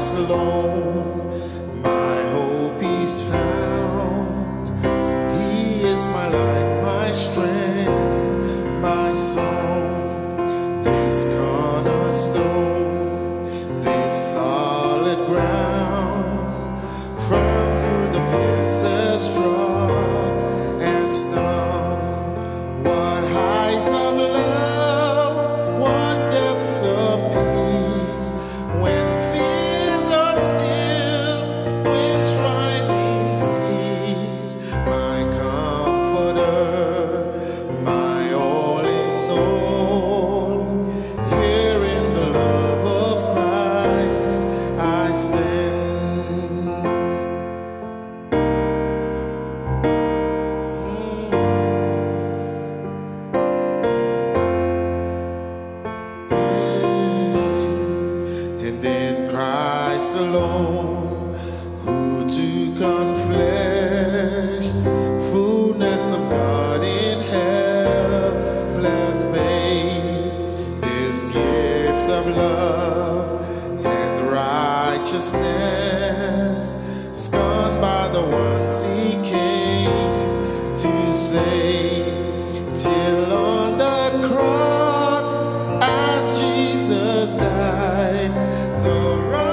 Christ alone. alone. Who to flesh, fullness of God in helpless babe this gift of love and righteousness scorned by the ones he came to save. Till on the cross as Jesus died the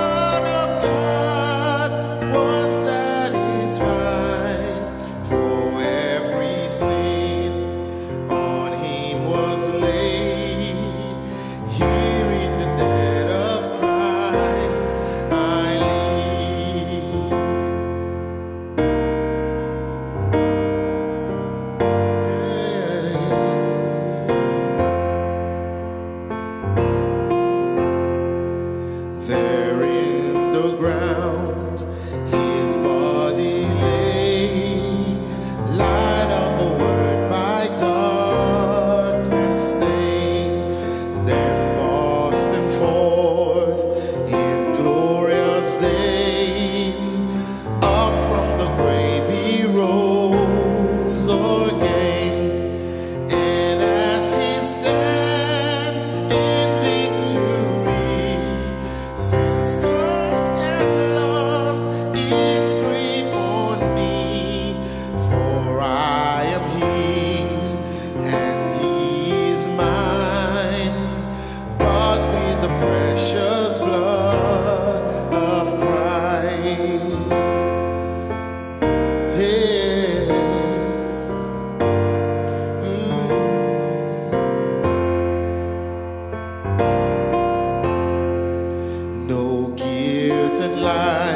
light.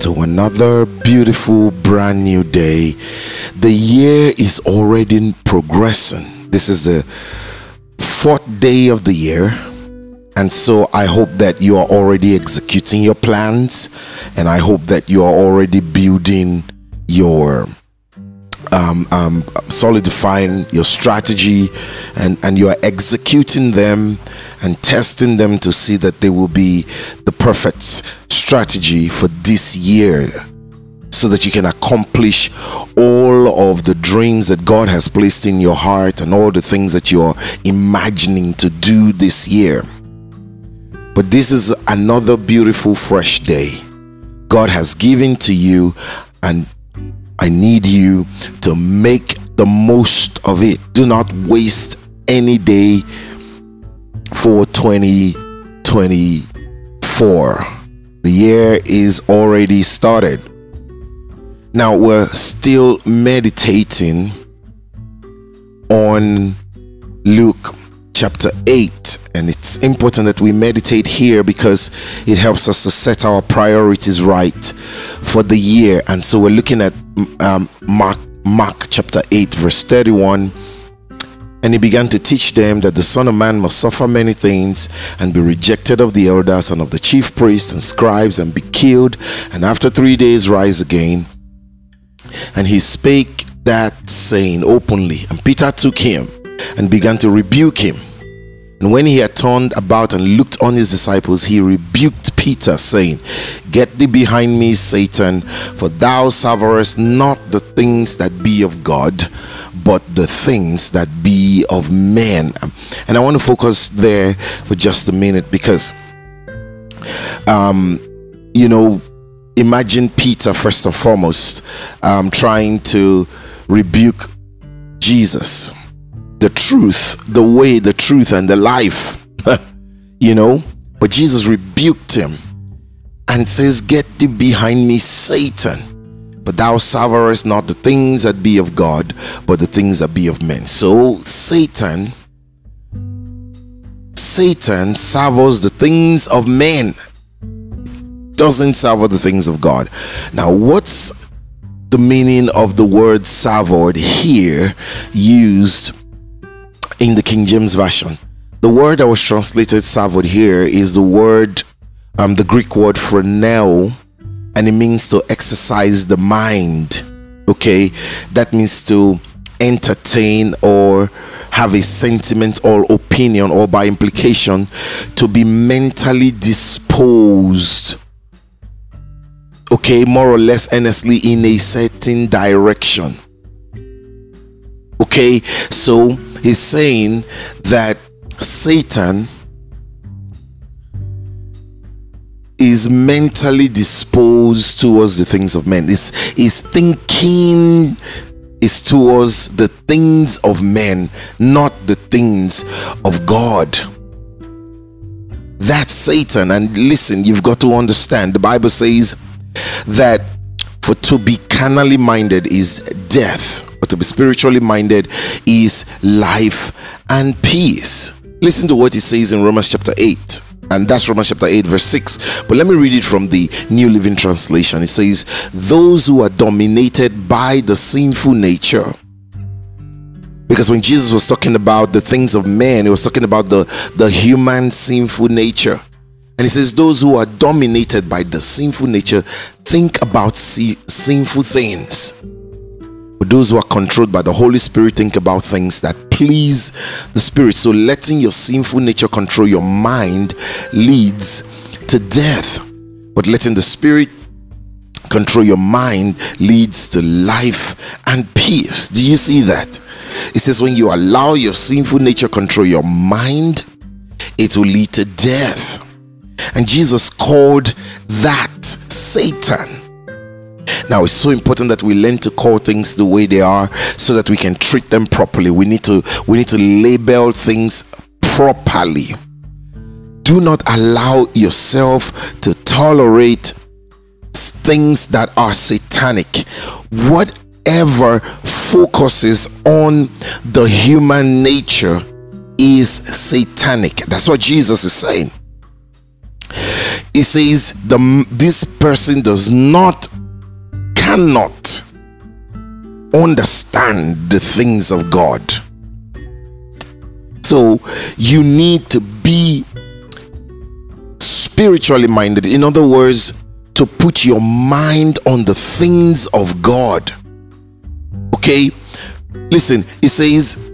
To another beautiful brand new day. The year is already progressing. This is the fourth day of the year. And so I hope that you are already executing your plans and I hope that you are already building your um, um, solidifying your strategy and, and you are executing them and testing them to see that they will be the perfect strategy for this year so that you can accomplish all of the dreams that God has placed in your heart and all the things that you're imagining to do this year. But this is another beautiful, fresh day God has given to you, and I need you to make the most of it. Do not waste any day for 2024. The year is already started. Now we're still meditating on Luke chapter 8 and it's important that we meditate here because it helps us to set our priorities right for the year and so we're looking at um, mark mark chapter 8 verse 31 and he began to teach them that the Son of Man must suffer many things and be rejected of the elders and of the chief priests and scribes and be killed, and after three days rise again. And he spake that saying openly. And Peter took him and began to rebuke him. And when he had turned about and looked on his disciples, he rebuked Peter, saying, Get thee behind me, Satan, for thou savourest not the things that be of God, but the things that be of men. And I want to focus there for just a minute because, um, you know, imagine Peter first and foremost um, trying to rebuke Jesus the truth, the way, the truth, and the life. you know? But Jesus rebuked him and says, Get thee behind me, Satan. But thou savourest not the things that be of God, but the things that be of men. So Satan, Satan savours the things of men, doesn't savour the things of God. Now, what's the meaning of the word savoured here used in the King James Version. The word that was translated savoured here is the word, um, the Greek word for phroneo, and it means to exercise the mind. Okay, that means to entertain or have a sentiment or opinion, or by implication, to be mentally disposed. Okay, more or less earnestly in a certain direction. Okay, so he's saying that Satan is mentally disposed towards the things of men. Is is thinking is towards the things of men, not the things of God. That's Satan. And listen, you've got to understand the Bible says that for to be carnally minded is death but to be spiritually minded is life and peace. Listen to what he says in Romans chapter 8 and that's Romans chapter 8, verse 6. But let me read it from the New Living Translation. It says, Those who are dominated by the sinful nature. Because when Jesus was talking about the things of man, he was talking about the, the human sinful nature. And he says, Those who are dominated by the sinful nature think about sinful things. Those who are controlled by the Holy Spirit think about things that please the Spirit. So letting your sinful nature control your mind leads to death. But letting the Spirit control your mind leads to life and peace. Do you see that? It says when you allow your sinful nature control your mind, it will lead to death. And Jesus called that Satan. Now it's so important that we learn to call things the way they are so that we can treat them properly. We need to we need to label things properly. Do not allow yourself to tolerate things that are satanic. Whatever focuses on the human nature is satanic. That's what Jesus is saying. He says the this person does not cannot understand the things of God. So you need to be spiritually minded. In other words, to put your mind on the things of God. Okay? Listen, it says,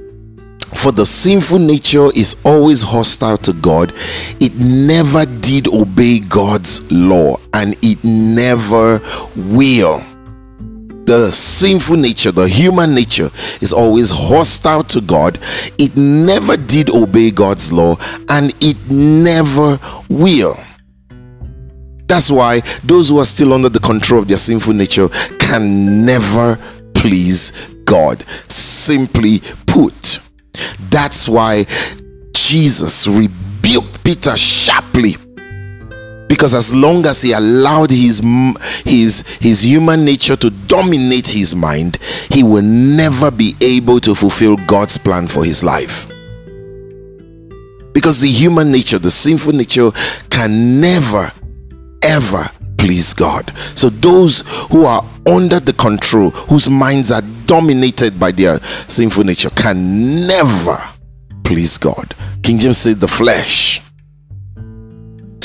For the sinful nature is always hostile to God. It never did obey God's law, and it never will the sinful nature, the human nature, is always hostile to God. It never did obey God's law and it never will. That's why those who are still under the control of their sinful nature can never please God. Simply put, that's why Jesus rebuked Peter sharply because as long as he allowed his his his human nature to dominate his mind he will never be able to fulfill God's plan for his life. Because the human nature the sinful nature can never ever please God. So those who are under the control whose minds are dominated by their sinful nature can never please God. King James said the flesh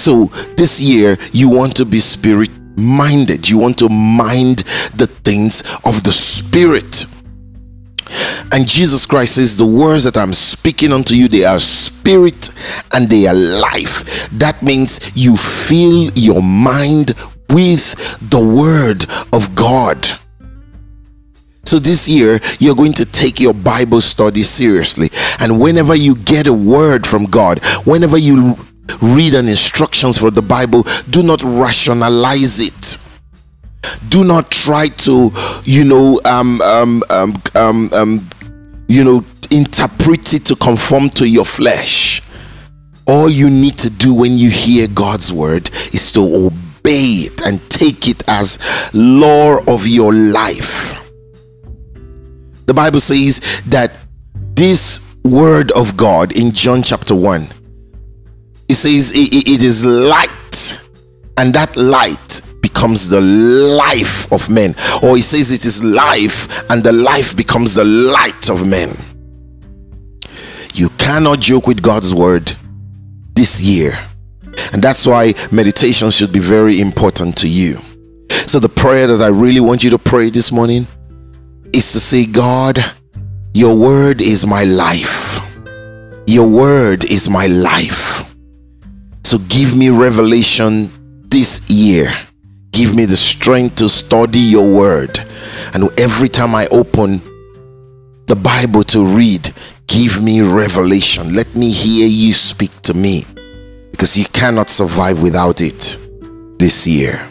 so this year, you want to be spirit minded, you want to mind the things of the spirit. And Jesus Christ says, The words that I'm speaking unto you, they are spirit and they are life. That means you fill your mind with the word of God. So this year, you're going to take your Bible study seriously. And whenever you get a word from God, whenever you read an instructions for the Bible, do not rationalize it. Do not try to, you know, um, um, um, um, um, you know, interpret it to conform to your flesh. All you need to do when you hear God's word is to obey it and take it as law of your life. The Bible says that this word of God in John chapter 1 it says it is light and that light becomes the life of men. Or he says it is life and the life becomes the light of men. You cannot joke with god's word this year. And that's why meditation should be very important to you. So the prayer that i really want you to pray this morning is to say god your word is my life. Your word is my life so give me revelation this year. Give me the strength to study your word. And every time I open the Bible to read, give me revelation. Let me hear you speak to me because you cannot survive without it this year.